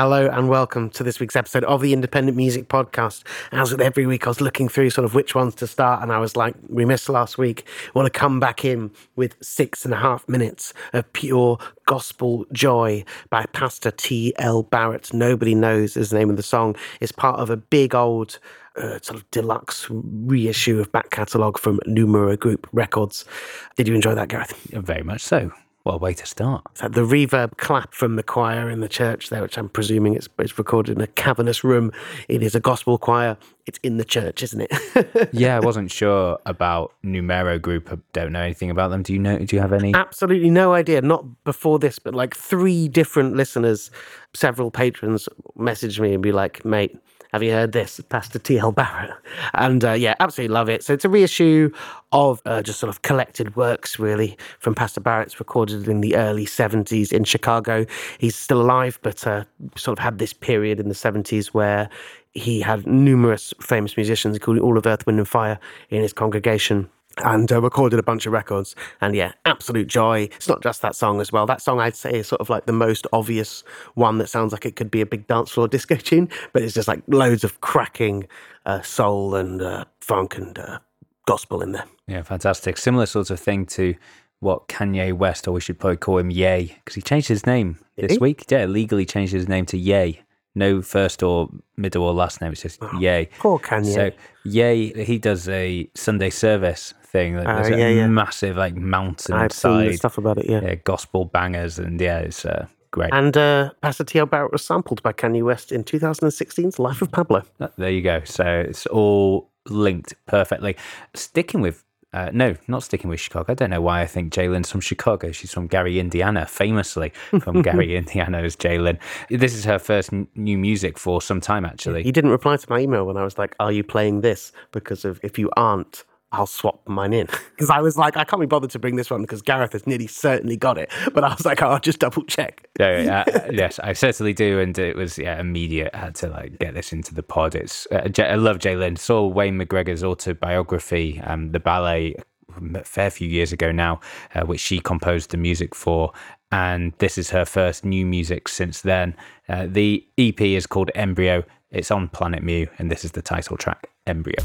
Hello and welcome to this week's episode of the Independent Music Podcast. As with every week, I was looking through sort of which ones to start, and I was like, we missed last week. I want to come back in with six and a half minutes of pure gospel joy by Pastor T.L. Barrett. Nobody knows is the name of the song. It's part of a big old uh, sort of deluxe reissue of back catalogue from Numero Group Records. Did you enjoy that, Gareth? Very much so. What a way to start. The reverb clap from the choir in the church there, which I'm presuming it's, it's recorded in a cavernous room. It is a gospel choir. It's in the church, isn't it? yeah, I wasn't sure about Numero Group. I don't know anything about them. Do you know? Do you have any? Absolutely no idea. Not before this, but like three different listeners, several patrons messaged me and be like, mate, have you heard this? Pastor T.L. Barrett. And uh, yeah, absolutely love it. So it's a reissue of uh, just sort of collected works, really, from Pastor Barrett's recorded in the early 70s in Chicago. He's still alive, but uh, sort of had this period in the 70s where he had numerous famous musicians, including all of Earth, Wind and Fire, in his congregation and uh, recorded a bunch of records. And yeah, absolute joy. It's not just that song as well. That song I'd say is sort of like the most obvious one that sounds like it could be a big dance floor disco tune, but it's just like loads of cracking uh, soul and uh, funk and uh, gospel in there. Yeah, fantastic. Similar sort of thing to what Kanye West, or we should probably call him Ye, because he changed his name Did this he? week. Yeah, legally changed his name to Ye no first or middle or last name. It's just oh, Ye. Poor Kanye. So Ye, he does a Sunday service thing. Uh, There's yeah, a yeah. massive like mountain I've side stuff about it. Yeah. yeah, gospel bangers, and yeah, it's uh, great. And uh, Pastor T.L. Barrett was sampled by Kanye West in 2016's Life of Pablo. There you go. So it's all linked perfectly. Sticking with uh, no, not sticking with Chicago. I don't know why I think Jlin's from Chicago. She's from Gary, Indiana, famously from Gary, Indiana is Jlin. This is her first n- new music for some time, actually. He didn't reply to my email when I was like, Are you playing this? Because of if you aren't, I'll swap mine in. Because I was like, I can't be bothered to bring this one because Gareth has nearly certainly got it. But I was like, oh, I'll just double check. Yeah, uh, yes, I certainly do. And it was yeah, immediate. I had to like get this into the pod. It's uh, I love Jlin. Saw Wayne McGregor's autobiography, um, the ballet, a fair few years ago now, uh, which she composed the music for. And this is her first new music since then. Uh, the EP is called Embryo. It's on Planet Mu, and this is the title track, Embryo.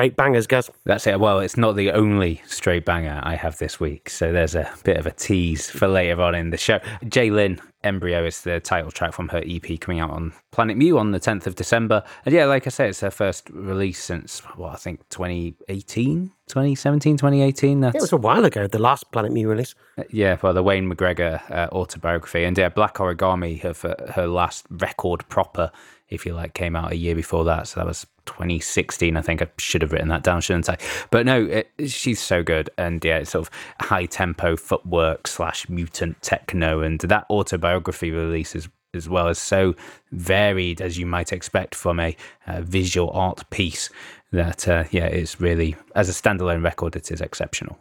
Straight bangers, guys. That's it. Well, it's not the only straight banger I have this week. So there's a bit of a tease for later on in the show. Jlin Embryo is the title track from her EP coming out on Planet Mu on the 10th of December. And yeah, like I said, it's her first release since, well, I think 2018, 2017, 2018. That's, it was a while ago, the last Planet Mu release. Uh, yeah, well, the Wayne McGregor uh, autobiography. And yeah, Black Origami, her, her last record proper if you like, came out a year before that. So that was 2016. I think I should have written that down, shouldn't I? But no, it, she's so good. And yeah, it's sort of high tempo footwork slash mutant techno. And that autobiography release is, as well as so varied as you might expect from a, a visual art piece that, uh, yeah, it's really, as a standalone record, it is exceptional.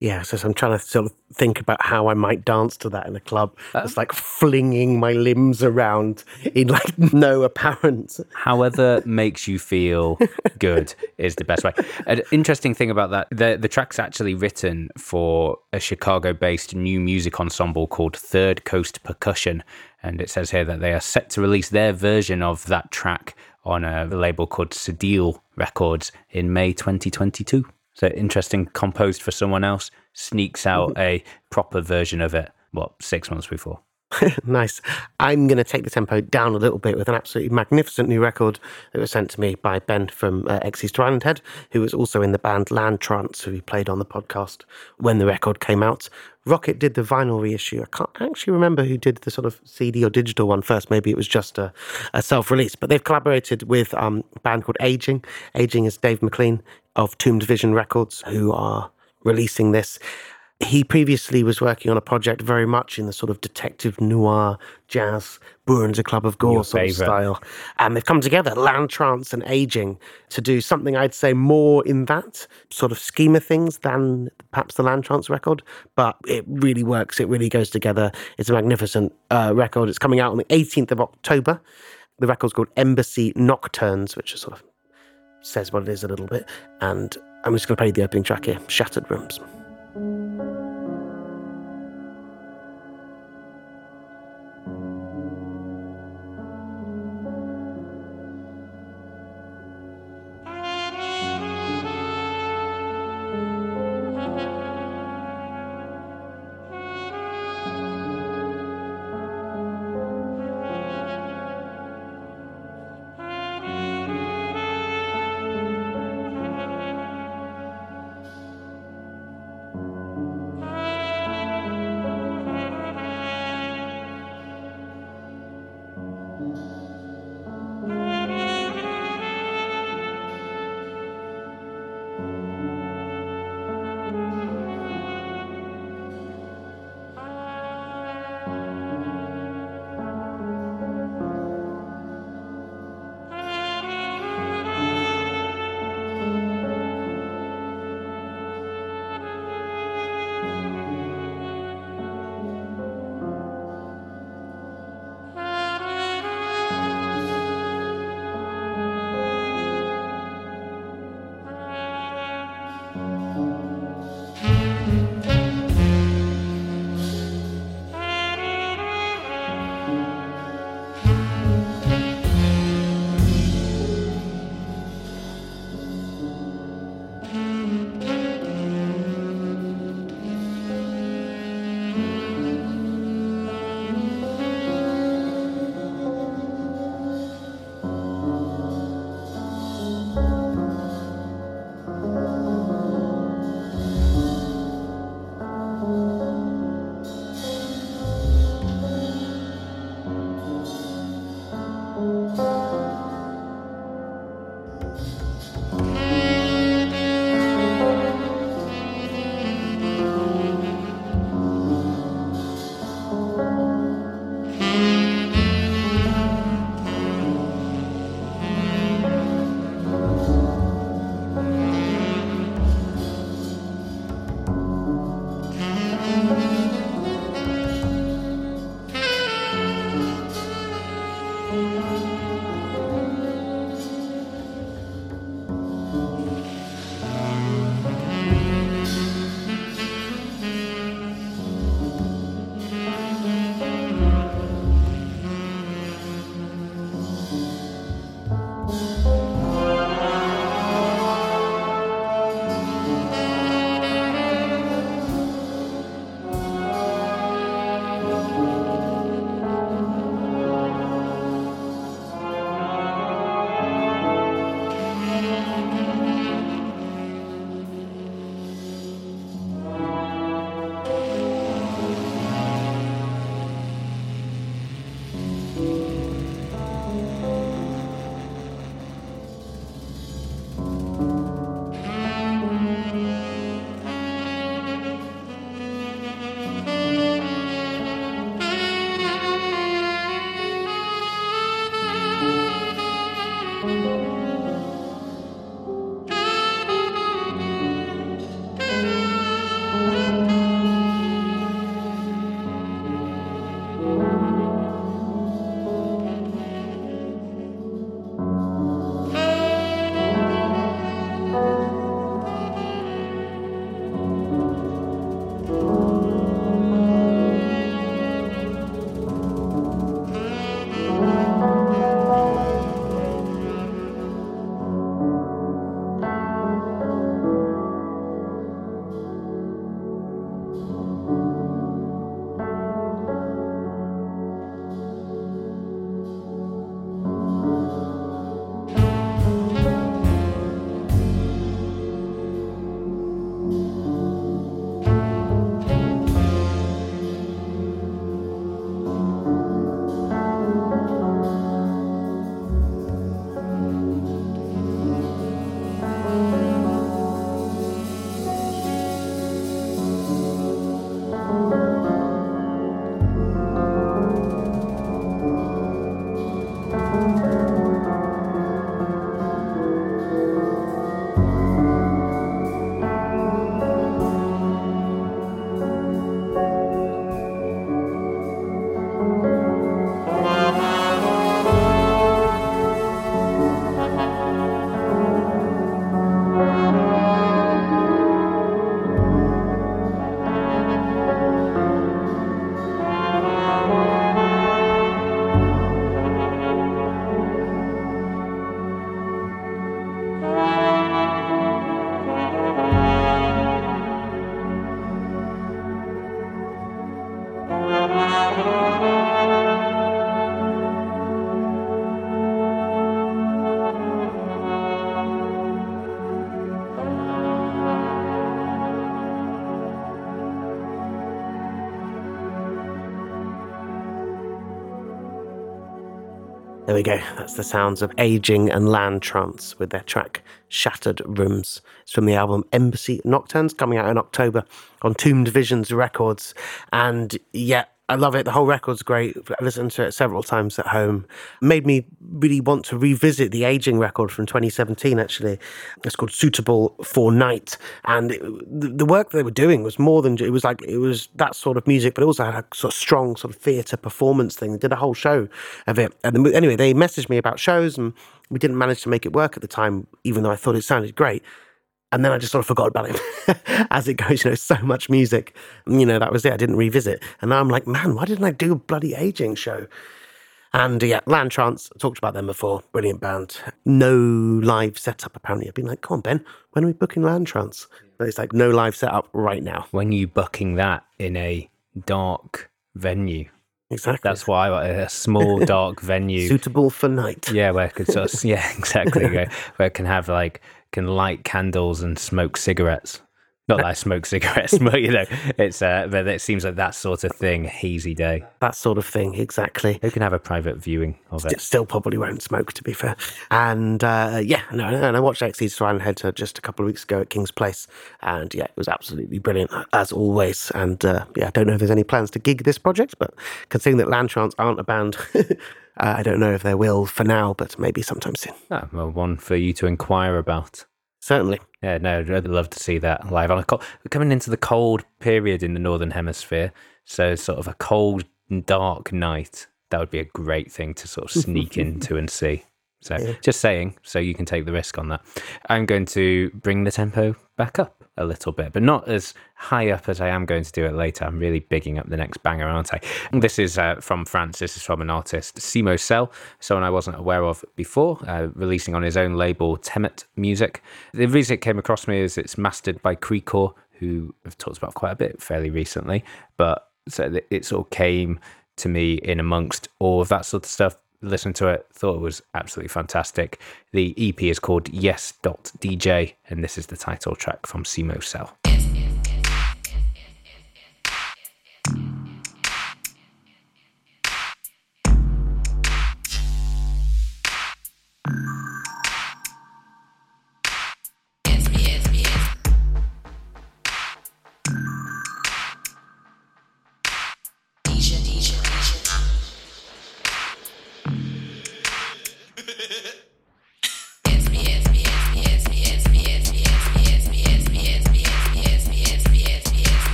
Yeah, so I'm trying to sort of think about how I might dance to that in a club. Uh, it's like flinging my limbs around in like no apparent. However, makes you feel good is the best way. An interesting thing about that, the the track's actually written for a Chicago-based new music ensemble called Third Coast Percussion, and it says here that they are set to release their version of that track on a label called Cedille Records in May 2022. So interesting, composed for someone else, sneaks out mm-hmm. a proper version of it, what, six months before. nice. I'm going to take the tempo down a little bit with an absolutely magnificent new record that was sent to me by Ben from uh, East Island Head, who was also in the band Land Trance, who we played on the podcast when the record came out. Rocket did the vinyl reissue. I can't actually remember who did the sort of CD or digital one first. Maybe it was just a, a self release, but they've collaborated with um, a band called Aging. Aging is Dave McLean of Tombed Visions Records, who are releasing this. He previously was working on a project very much in the sort of detective noir, jazz, Bohren & der Club of Gore sort of style. And they've come together, Land Trance and Aging, to do something I'd say more in that sort of scheme of things than perhaps the Land Trance record. But it really works. It really goes together. It's a magnificent uh, record. It's coming out on the 18th of October. The record's called Embassy Nocturnes, which is sort of says what it is a little bit. And I'm just going to play the opening track here Shattered Rooms. There we go. That's the sounds of Aging and Land Trance with their track Shattered Rooms. It's from the album Embassy Nocturnes coming out in October on Tombed Visions Records. And yeah, I love it. The whole record's great. I listened to it several times at home. Made me really want to revisit the aging record from 2017, actually. It's called Suitable for Night. And it, the, the, work they were doing was more than, it was like, it was that sort of music, but it also had a sort of strong sort of theatre performance thing. They did a whole show of it. And anyway, they messaged me about shows and we didn't manage to make it work at the time, even though I thought it sounded great and then I just sort of forgot about it as it goes. You know, so much music. You know, that was it. I didn't revisit, and now I'm like, man, why didn't I do a bloody aging show? And yeah, Land Trance, talked about them before. Brilliant band. No live setup, apparently. I've been like, come on, Ben, when are we booking Land Trance? But it's like, no live setup right now. When are you booking that in a dark venue? Exactly. That's why a small, dark venue. Suitable for night. Yeah, where it could sort of, yeah, exactly. where it can have like can light candles and smoke cigarettes. Not that I smoke cigarettes, but you know, it's uh, but it seems like that sort of thing, hazy day. That sort of thing, exactly. Who can have a private viewing of it? Still probably won't smoke, to be fair. And uh, yeah, no, and I watched Ex-Easter Island Head just a couple of weeks ago at King's Place, and yeah, it was absolutely brilliant as always. And uh, yeah, I don't know if there's any plans to gig this project, but considering that Land Trance aren't a band. Uh, I don't know if there will for now, but maybe sometime soon. Ah, well, one for you to inquire about. Certainly. Yeah, no, I'd love to see that live on a cold. We're coming into the cold period in the northern hemisphere, so sort of a cold, dark night. That would be a great thing to sort of sneak into and see. So, yeah. just saying, so you can take the risk on that. I'm going to bring the tempo back up a little bit, but not as high up as I am going to do it later. I'm really bigging up the next banger, aren't I? This is uh, from France. This is from an artist, Simo Cell, someone I wasn't aware of before, uh, releasing on his own label, Temet Music. The reason it came across me is it's mastered by Krikor, who I've talked about quite a bit fairly recently, but so it sort of came to me in amongst all of that sort of stuff listened to it, thought it was absolutely fantastic. The EP is called Yes.DJ, and this is the title track from Simo Cell.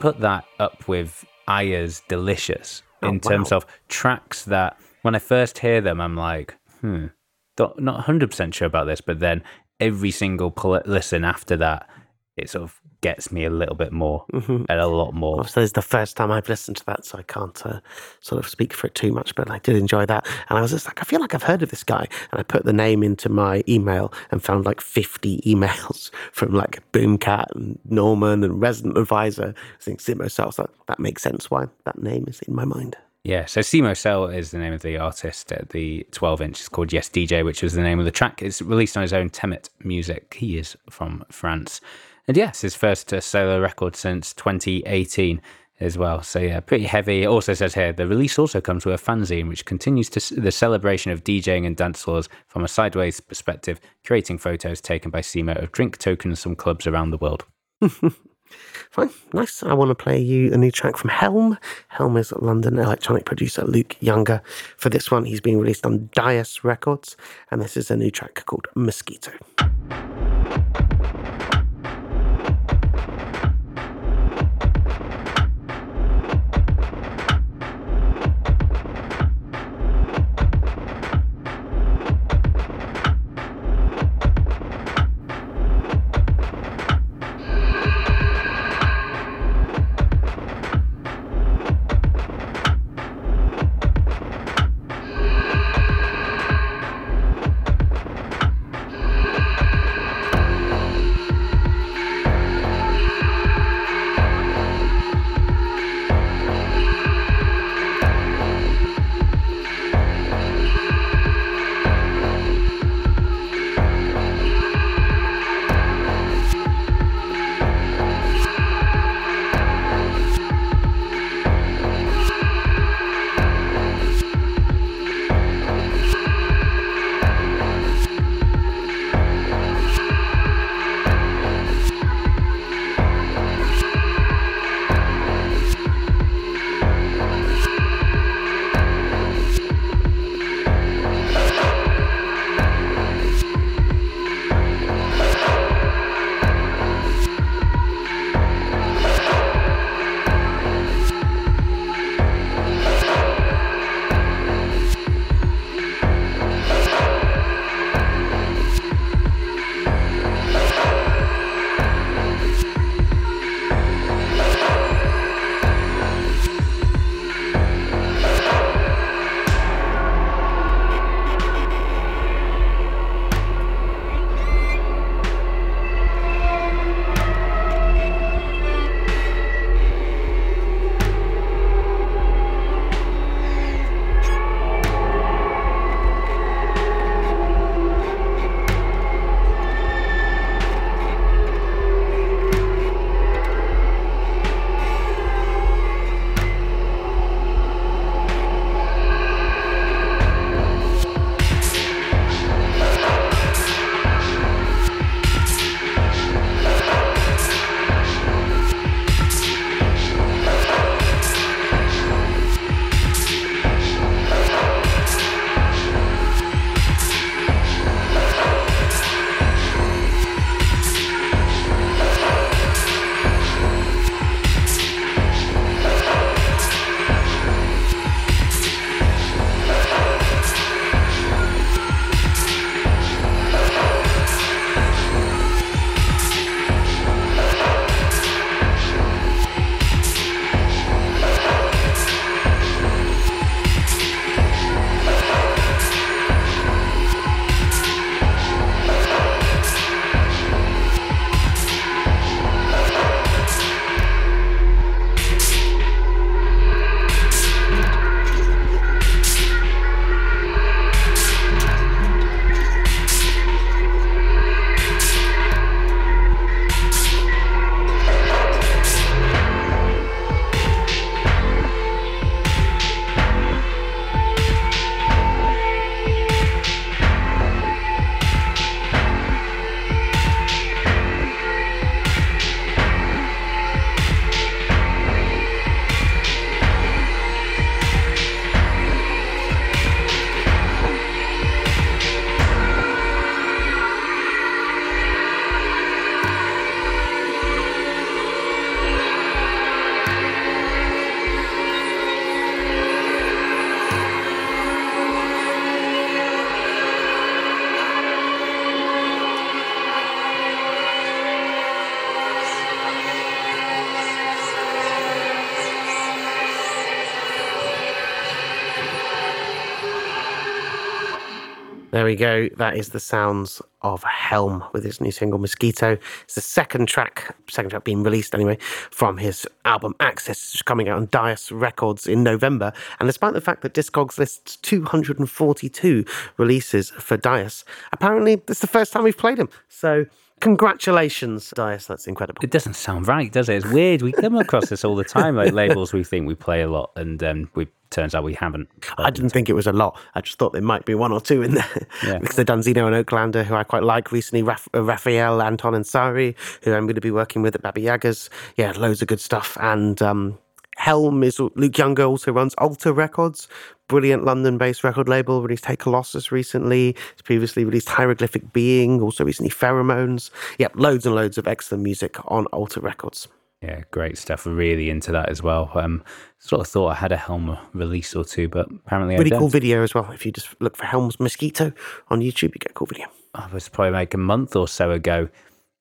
Put that up with Aya's Delicious in Oh, terms of tracks that when I first hear them, I'm like, hmm, not 100% sure about this. But then every single pl- listen after that, it sort of gets me a little bit more Mm-hmm. and a lot more. Obviously, it's the first time I've listened to that, so I can't uh, sort of speak for it too much. But I did enjoy that, and I was just like, I feel like I've heard of this guy, and I put the name into my email and found like fifty emails from like Boomkat and Norman and Resident Advisor. I think Simo Cell. So that makes sense why that name is in my mind. Yeah, so Simo Cell is the name of the artist. Uh, the 12 inch is called Yes DJ, which was the name of the track. It's released on his own Temet Music. He is from France. And yes, his first uh, solo record since 2018 as well. So yeah, pretty heavy. It also says here the release also comes with a fanzine, which continues to the celebration of DJing and dance floors from a sideways perspective, creating photos taken by Simo of drink tokens from clubs around the world. Fine, nice. I want to play you a new track from Helm. Helm is London electronic producer Luke Younger. For this one, he's being released on Dais Records, and this is a new track called Mosquito. We go. That is the sounds of Helm with his new single Mosquito. It's the second track, second track being released anyway, from his album Access, which is coming out on Dais Records in November. And despite the fact that Discogs lists 242 releases for Dais, apparently it's the first time we've played him. So congratulations, Dais. That's incredible. It doesn't sound right, does it? It's weird. We come across this all the time, like labels we think we play a lot, and um, we turns out we haven't. I didn't think it was a lot. I just thought there might be one or two in there. Yeah. because they've done Xeno and Oaklander, who I quite like recently, Raf- uh, Rafael, Anton Irisarri, who I'm going to be working with at Baba Yagas. Yeah, loads of good stuff. And um, Helm is Luke Younger also runs Alter Records, brilliant London-based record label. Released Hey Colossus recently. He's previously released Hieroglyphic Being, also recently Pheromones. Yep, loads and loads of excellent music on Alter Records. Yeah, great stuff. Really into that as well. Um, sort of thought I had a Helm release or two, but apparently Really I don't. cool video as well. If you just look for Helm's Mosquito on YouTube, you get a cool video. I was probably like a month or so ago.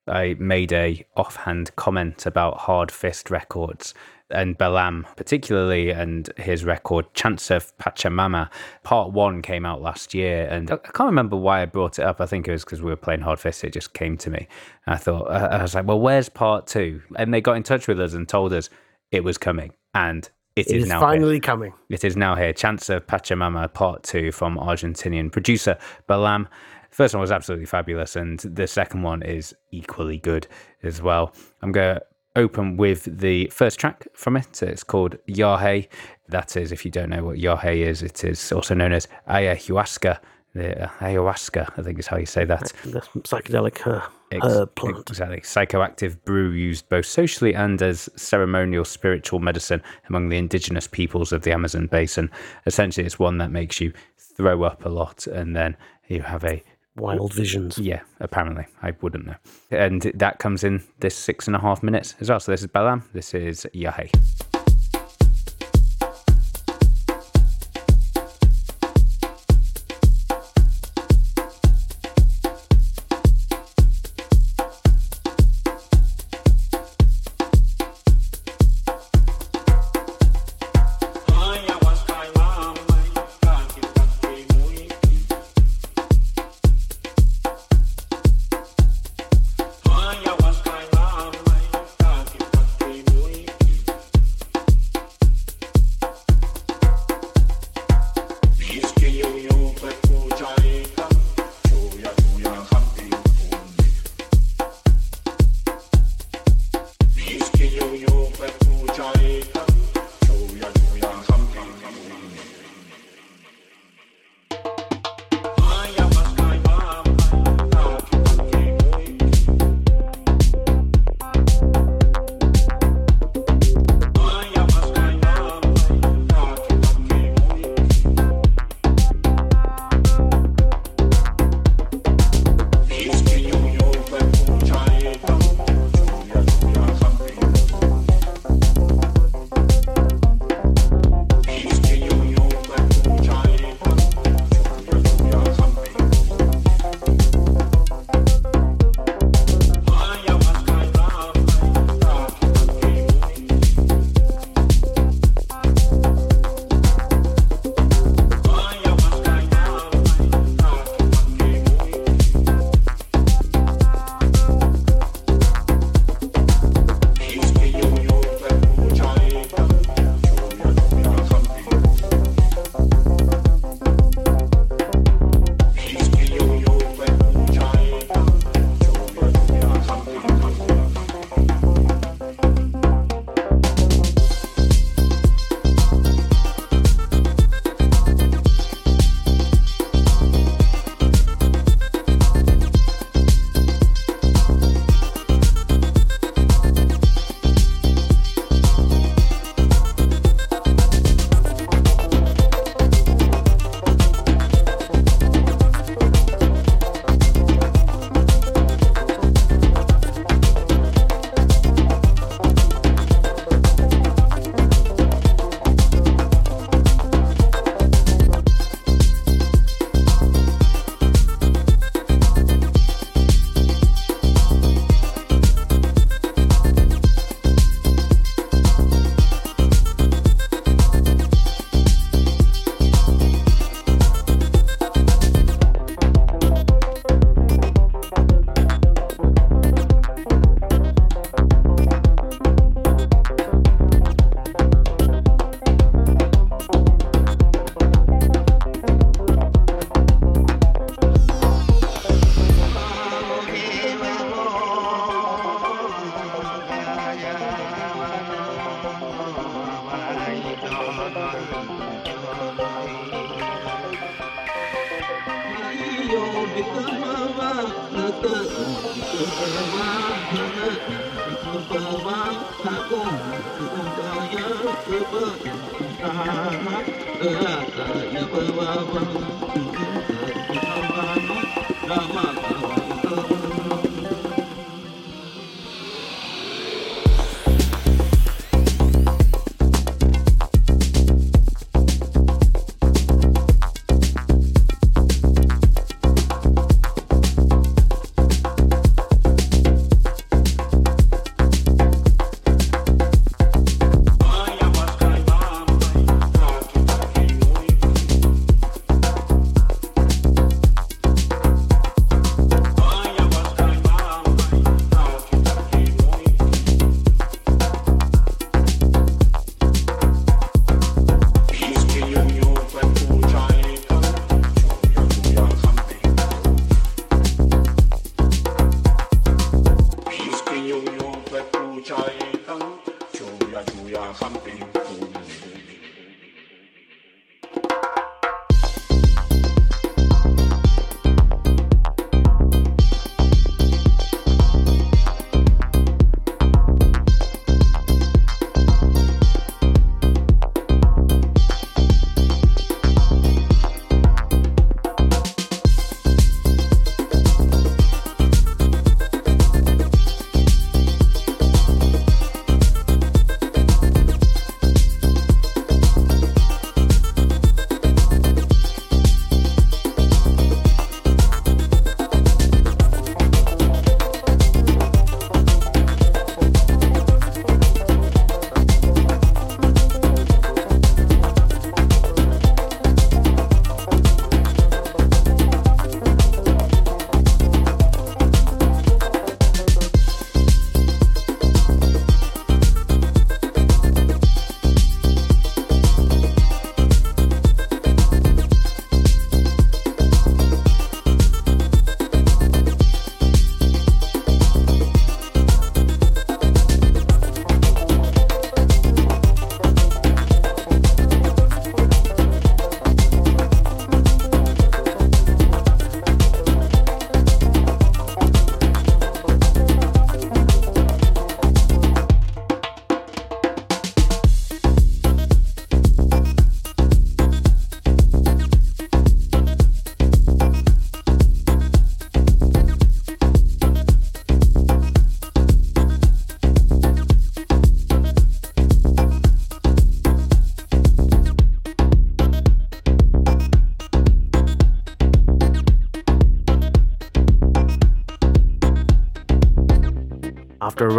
I made a offhand comment about Hard Fist Records and Balam, particularly, and his record Chance of Pachamama. Part one came out last year, and I can't remember why I brought it up. I think it was because we were playing Hard Fist. It just came to me. And I thought, I was like, well, where's part two? And they got in touch with us and told us it was coming, and It is, is now here. finally coming. It is now here. Chance of Pachamama Part 2 from Argentinian producer Balam. First one was absolutely fabulous, and the second one is equally good as well. I'm going to open with the first track from it. It's called Yahe. That is, if you don't know what Yahe is, it is also known as ayahuasca. The uh, ayahuasca, I think is how you say that. The psychedelic uh, Ex- herb plant. Exactly. Psychoactive brew used both socially and as ceremonial spiritual medicine among the indigenous peoples of the Amazon basin. Essentially, it's one that makes you throw up a lot and then you have a. Wild visions. Yeah, apparently. I wouldn't know. And that comes in this six and a half minutes as well. So this is Balam. This is Yahe.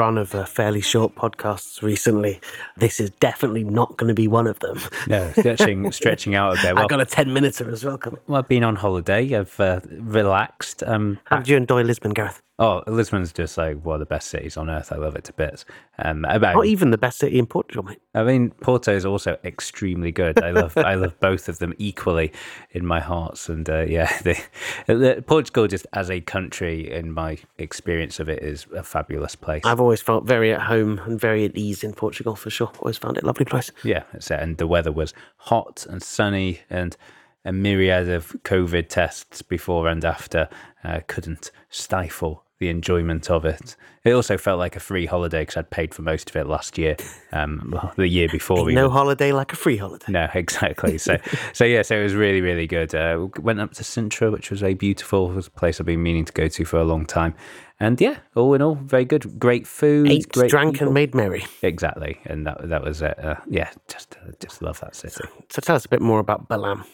Run of uh, fairly short podcasts recently, this is definitely not going to be one of them. No, stretching stretching out a bit. Well, I got a 10 minute as well well, I've been on holiday. I've uh, relaxed. Um, How did you enjoy Lisbon, Gareth? oh, Lisbon's just like one of the best cities on earth. I love it to bits. Um, about Not even the best city in Portugal, mate. I mean, Porto is also extremely good. I love I love both of them equally in my hearts, and uh, yeah, the, the, Portugal just as a country, in my experience of it, is a fabulous place. I've always felt very at home and very at ease in Portugal for sure. Always found it a lovely place. yeah, that's it. and the weather was hot and sunny, and a myriad of COVID tests before and after uh, couldn't stifle the enjoyment of it. It also felt like a free holiday because I'd paid for most of it last year, um, the year before. No holiday like a free holiday. No, exactly. So, so yeah, so it was really, really good. Uh, we went up to Sintra, which was a beautiful was a place I've been meaning to go to for a long time. And yeah, all in all, very good. Great food. Ate, great drank, people. and made merry. Exactly, and that that was it. Uh, yeah, just uh, just love that city. So tell us a bit more about Balam.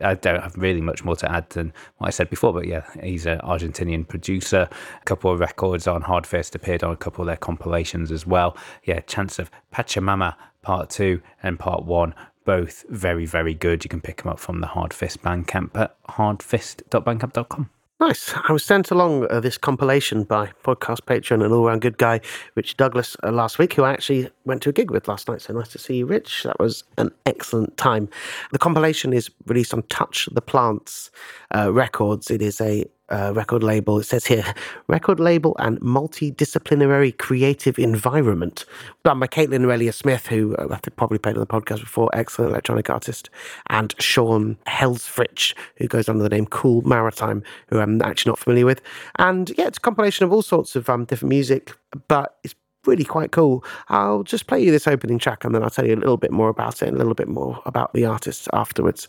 I don't have really much more to add than what I said before, but yeah, he's an Argentinian producer. A couple of records on Hard Fist appeared on a couple of their compilations as well. Yeah, Chance of Pachamama Part 2 and Part 1, both very, very good. You can pick them up from the Hard Fist Bandcamp at hardfist.bandcamp.com. Nice. I was sent along uh, this compilation by podcast patron and all round good guy, Rich Douglas, uh, last week, who I actually went to a gig with last night. So nice to see you, Rich. That was an excellent time. The compilation is released on Touch the Plants uh, Records. It is a uh, record label. It says here record label and multidisciplinary creative environment. Done by Kaitlyn Aurelia Smith, who uh, I've probably played on the podcast before, excellent electronic artist, and Sean Hellfritsch, who goes under the name Cool Maritime, who I'm actually not familiar with. And yeah, it's a compilation of all sorts of um, different music, but it's really quite cool. I'll just play you this opening track and then I'll tell you a little bit more about it and a little bit more about the artists afterwards.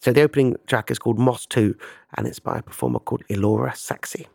So the opening track is called Moss 2 and it's by a performer called Elori Saxl.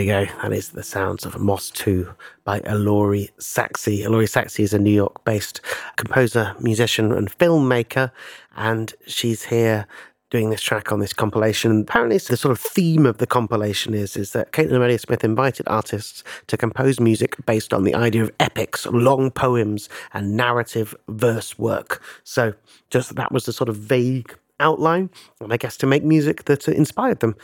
We go. That is the sounds of Moss 2 by Elori Saxl. Elori Saxl is a New York based composer, musician, and filmmaker, and she's here doing this track on this compilation. Apparently, the sort of theme of the compilation is is that Kaitlyn Amelia Smith invited artists to compose music based on the idea of epics, long poems, and narrative verse work. So, just that was the sort of vague outline, and I guess to make music that inspired them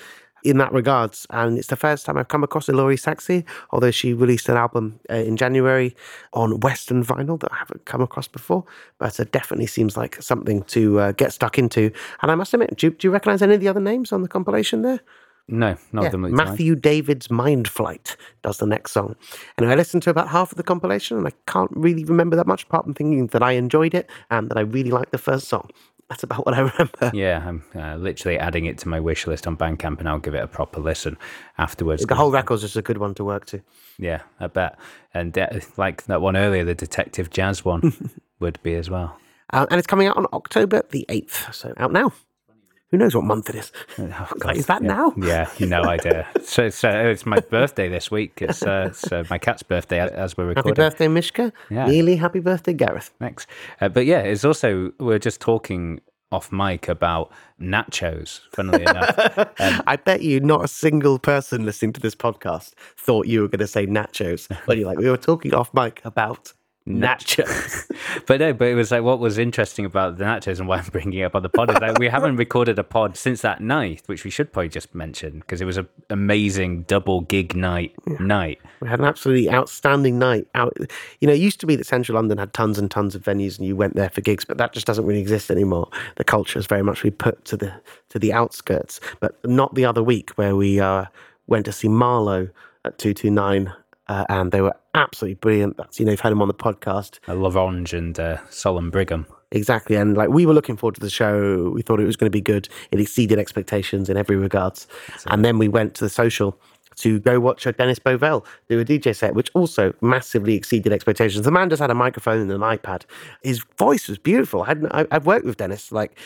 in that regards. And it's the first time I've come across Elori Saxl, although she released an album uh, in January on Western vinyl that I haven't come across before. But it definitely seems like something to uh, get stuck into. And I must admit, do, do you recognize any of the other names on the compilation there? No, not yeah, them. Matthew David's Mind Flight does the next song. And I listened to about half of the compilation and I can't really remember that much apart from thinking that I enjoyed it and that I really liked the first song. That's about what I remember. Yeah, I'm uh, literally adding it to my wish list on Bandcamp, and I'll give it a proper listen afterwards. The whole record's just a good one to work to. Yeah, I bet. And uh, like that one earlier, the Detective Jazz one would be as well. Uh, and it's coming out on October the 8th, so out now. Who knows what month it is? Oh, God, is that yeah. now? Yeah, no idea. so, so it's my birthday this week. It's, uh, it's uh, my cat's birthday as we're recording. Happy birthday, Mishka. Yeah. Nearly happy birthday, Gareth. Thanks. Uh, but yeah, it's also, we're just talking off mic about nachos, funnily enough. Um, I bet you not a single person listening to this podcast thought you were going to say nachos when you're like, we were talking off mic about nachos. but no, but it was like what was interesting about the nachos and why I'm bringing it up on the pod is that we haven't recorded a pod since that night, which we should probably just mention because it was an amazing double gig night. Yeah. Night. We had an absolutely outstanding night. Out, you know, it used to be that Central London had tons and tons of venues, and you went there for gigs, but that just doesn't really exist anymore. The culture is very much we put to the to the outskirts, but not the other week where we uh, went to see Marlowe at two two nine uh, and they were absolutely brilliant. That's you know, you've had them on the podcast. Uh, L'Orange and uh, Brigham. Exactly, and like we were looking forward to the show. We thought it was going to be good. It exceeded expectations in every regards. And then we went to the social to go watch a Dennis Bovell do a DJ set, which also massively exceeded expectations. The man just had a microphone and an iPad. His voice was beautiful. I hadn't, I, have worked with Dennis like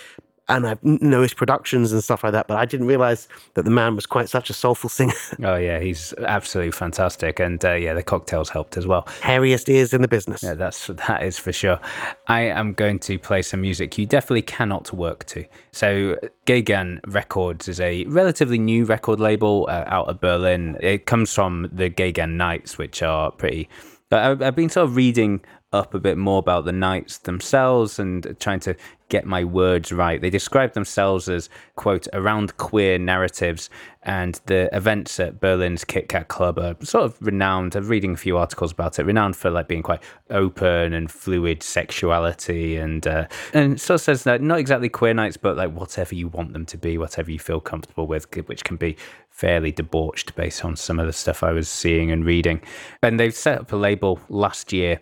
and I've know his productions and stuff like that, but I didn't realize that the man was quite such a soulful singer. oh yeah, he's absolutely fantastic, and uh, yeah, the cocktails helped as well. Hairiest ears in the business. Yeah, that's that is for sure. I am going to play some music you definitely cannot work to. So, Gegen Records is a relatively new record label uh, out of Berlin. It comes from the Gegen Nights, which are pretty. I've been sort of reading up a bit more about the Nights themselves and trying to get my words right. They describe themselves as, quote, around queer narratives, and the events at Berlin's Kit Kat Club are sort of renowned. I'm reading a few articles about it, renowned for like being quite open and fluid sexuality, and uh, and sort of says that not exactly queer nights, but like whatever you want them to be, whatever you feel comfortable with, which can be fairly debauched based on some of the stuff I was seeing and reading. And they've set up a label last year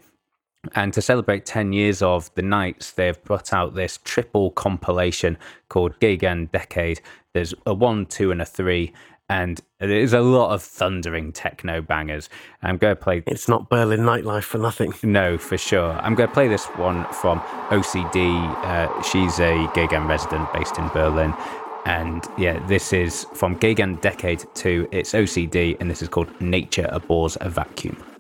and to celebrate 10 years of the Nights, they've put out this triple compilation called Gegen Decade. There's a one, two, and a three. And there's a lot of thundering techno bangers. I'm going to play. It's not Berlin nightlife for nothing. No, for sure. I'm going to play this one from OCD. Uh, she's a Gegen resident based in Berlin. And yeah, this is from Gegen Decade 2. It's OCD, and this is called Nature Abhors a Vacuum.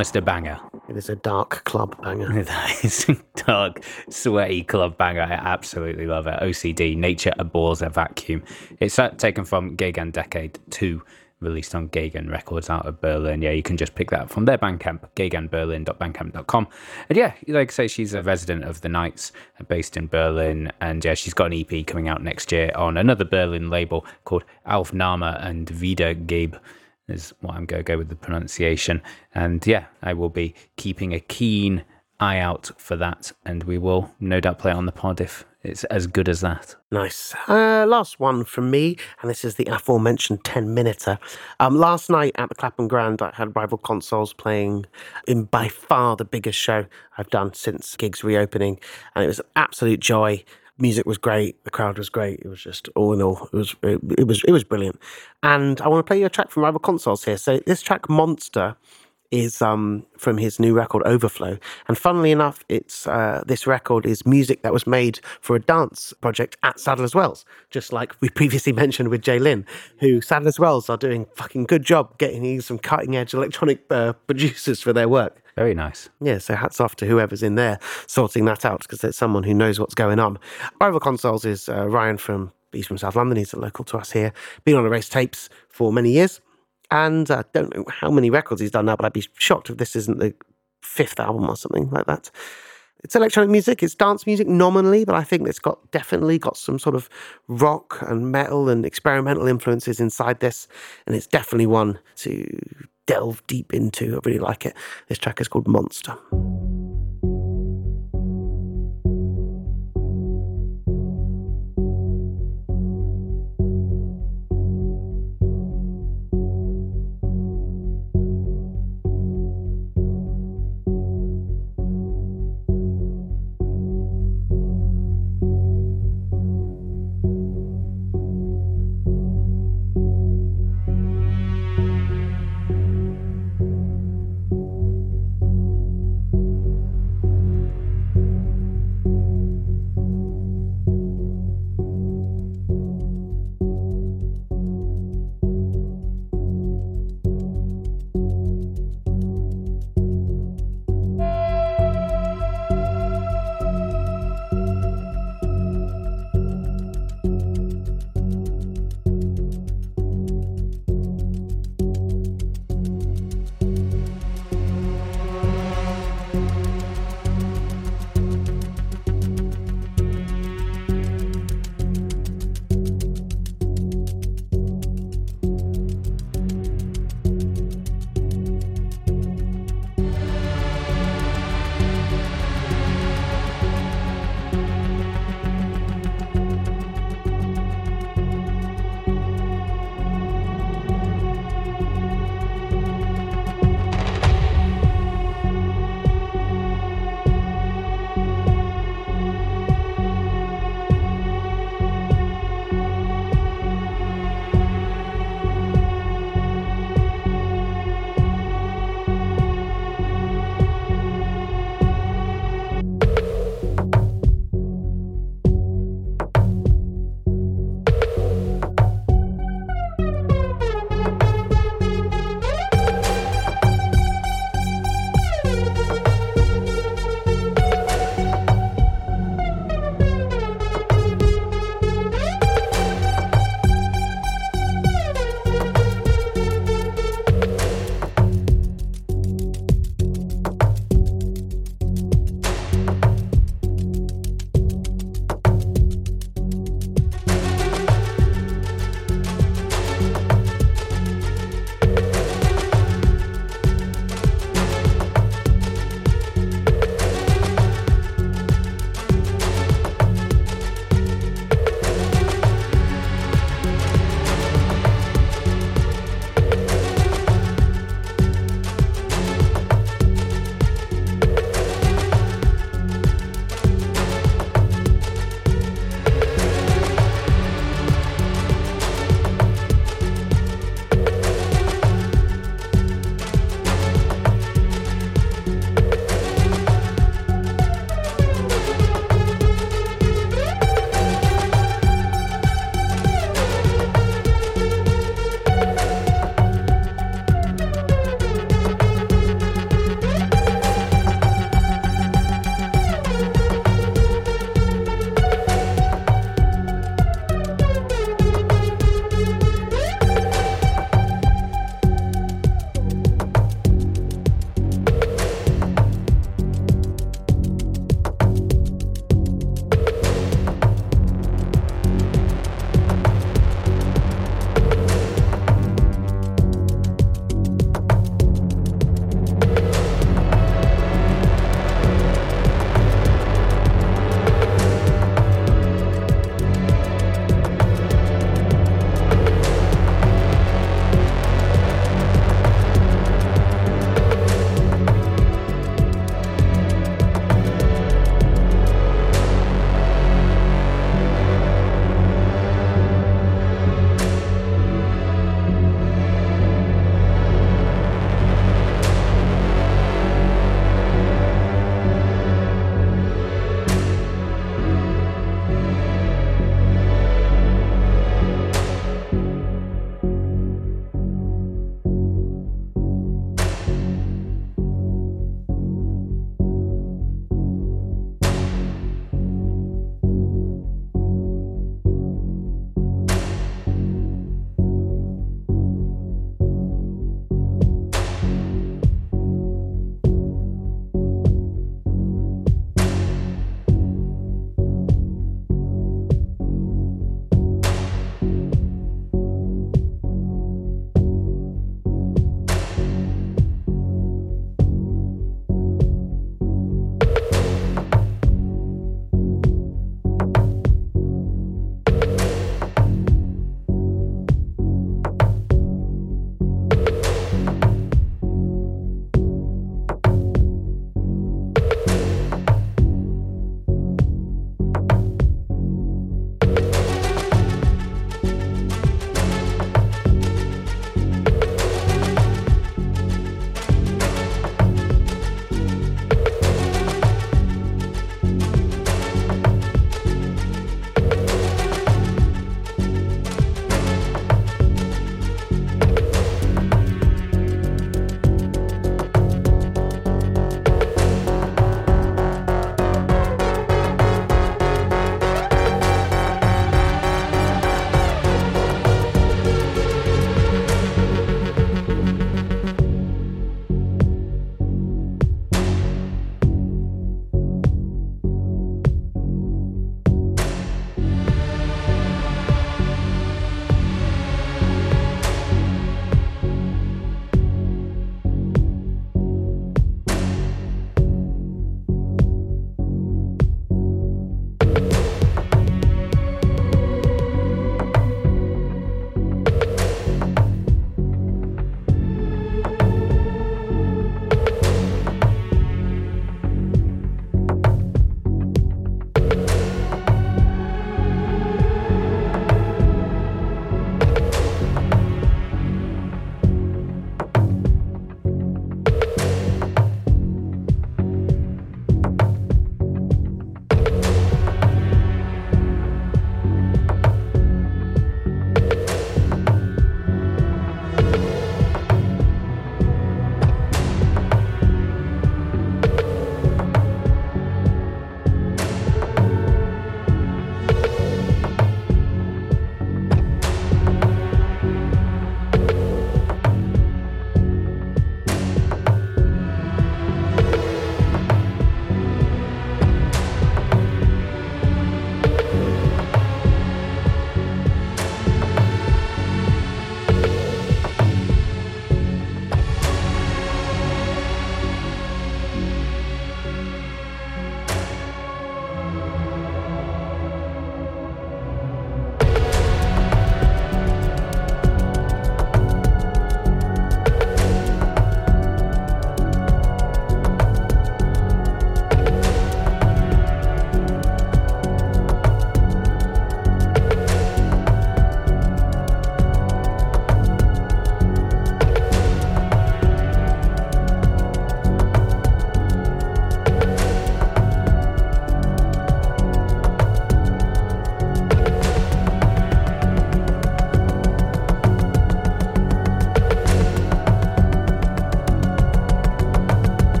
A banger. It is a dark club banger. That is a dark, sweaty club banger. I absolutely love it. OCD, Nature Abhors a Vacuum. It's taken from Gegen Decade 2, released on Gegen Records out of Berlin. Yeah, you can just pick that up from their Bandcamp, gegenberlin.bandcamp.com. And yeah, like I say, she's a resident of the Nights, based in Berlin. And yeah, she's got an EP coming out next year on another Berlin label called Alf Nama and Wiedergabe is what I'm going to go with the pronunciation. And yeah, I will be keeping a keen eye out for that, and we will no doubt play it on the pod if it's as good as that. Nice. Uh, last one from me, and this is the aforementioned 10 minuter. Um, last night at the Clapham Grand, I had rival consoles playing in by far the biggest show I've done since gigs reopening, and it was an absolute joy music was great, the crowd was great. It was just all in all, it was it, it was it was brilliant. And I want to play you a track from Rival Consoles here. So this track, Monster, is um, from his new record Overflow. And funnily enough, it's uh, this record is music that was made for a dance project at Sadler's Wells, just like we previously mentioned with Jlin, who Sadler's Wells are doing fucking good job getting some cutting edge electronic uh, producers for their work. Very nice. Yeah, so hats off to whoever's in there sorting that out because it's someone who knows what's going on. Rival Consoles is uh, Ryan from he's from South London. He's a local to us here. Been on Erased Tapes for many years, and I don't know how many records he's done now, but I'd be shocked if this isn't the fifth album or something like that. It's electronic music, it's dance music nominally, but I think it's got definitely got some sort of rock and metal and experimental influences inside this, and it's definitely one to delve deep into. I really like it. This track is called Monster.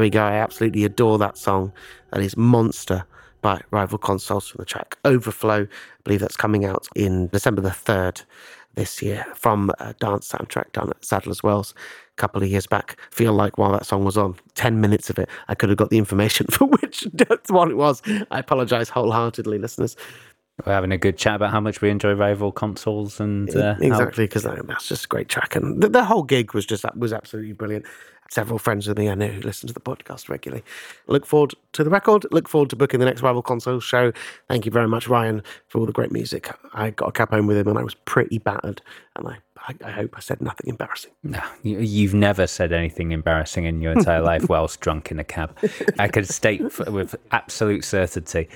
There we go. I absolutely adore that song. That is Monster by Rival Consoles from the track Overflow. I believe that's coming out in December the 3rd this year from a dance soundtrack done at Sadler's Wells a couple of years back. Feel like while that song was on, 10 minutes of it, I could have got the information for which one it was. I apologize wholeheartedly, listeners. We're having a good chat about how much we enjoy rival consoles and uh, exactly because that's just a great track and the, the, whole gig was just was absolutely brilliant several friends with me I know who listen to the podcast regularly. Look forward to the record. Look forward to booking the next Rival Console show. Thank you very much, Ryan, for all the great music. I got a cab home with him and I was pretty battered. And I, I, I hope I said nothing embarrassing. No, you've never said anything embarrassing in your entire life whilst drunk in a cab. I could state with absolute certainty.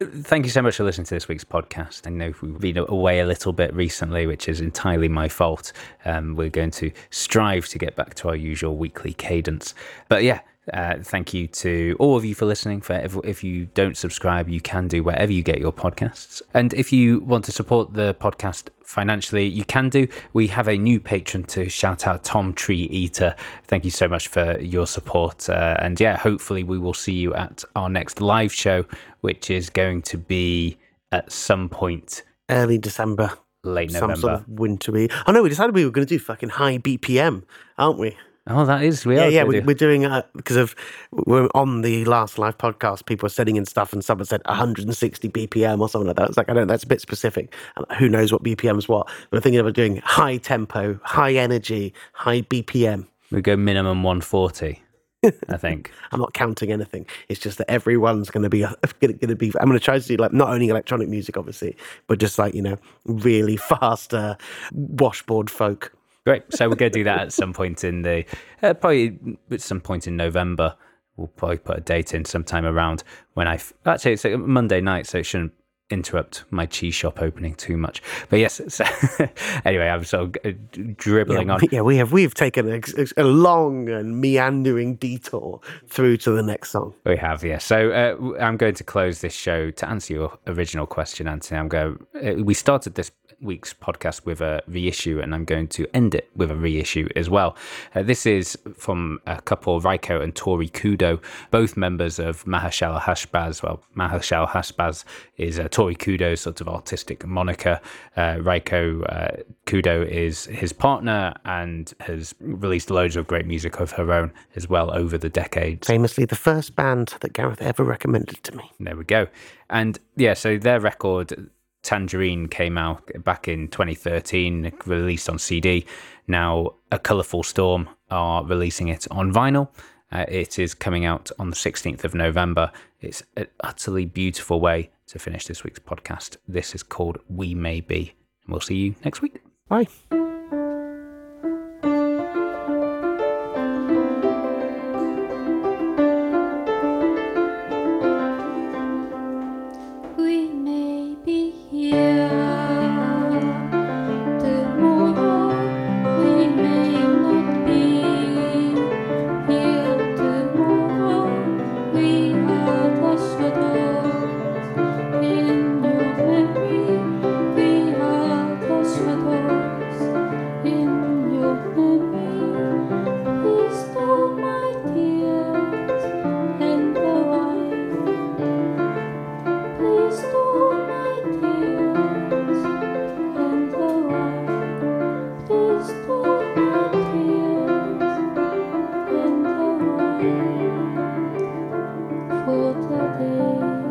Thank you so much for listening to this week's podcast. I know we've been away a little bit recently, which is entirely my fault. Um, we're going to strive to get back to our usual weekly cadence. But yeah, uh, thank you to all of you for listening. For if, if, you don't subscribe, you can do wherever you get your podcasts. And if you want to support the podcast financially, you can do. We have a new patron to shout out, Tom Tree Eater. Thank you so much for your support. Uh, and yeah, hopefully we will see you at our next live show, which is going to be at some point early December. Late November. Some sort of wintry. I oh, know we decided we were going to do fucking high BPM, aren't we? Oh, that is we yeah. Yeah, we, are doing uh, because of we're on the last live podcast. People are sending in stuff, and someone said 160 BPM or something like that. It's like I don't. That's a bit specific. Who knows what BPM is what? But I'm thinking of doing high tempo, high energy, high BPM. We go minimum 140. I think I'm not counting anything. It's just that everyone's going to be going to be. I'm going to try to do like not only electronic music, obviously, but just like you know, really fast uh, washboard folk. Great. So we're going to do that at some point in the uh, probably at some point in November. We'll probably put a date in sometime around when I actually it's a Monday night, so it shouldn't interrupt my cheese shop opening too much. But yes, so anyway, I'm sort of uh, dribbling yeah, on. Yeah, we have we've taken a, a, long and meandering detour through to the next song. We have, yeah. So uh, I'm going to close this show to answer your original question, Anthony. I'm going. Uh, we started this week's podcast with a reissue, and I'm going to end it with a reissue as well. Uh, this is from a couple, Reiko and Tori Kudo, both members of Maher Shalal Hash Baz. Well, Maher Shalal Hash Baz is uh, Tori Kudo's sort of artistic moniker. Uh, Reiko uh, Kudo is his partner and has released loads of great music of her own as well over the decades. Famously, the first band that Gareth ever recommended to me. There we go. And yeah, so their record Tangerine came out back in 2013, released on CD. Now, A Colourful Storm are releasing it on vinyl. Uh, it is coming out on the 16th of November. It's an utterly beautiful way to finish this week's podcast. This is called We May Be. And we'll see you next week. Bye. for today.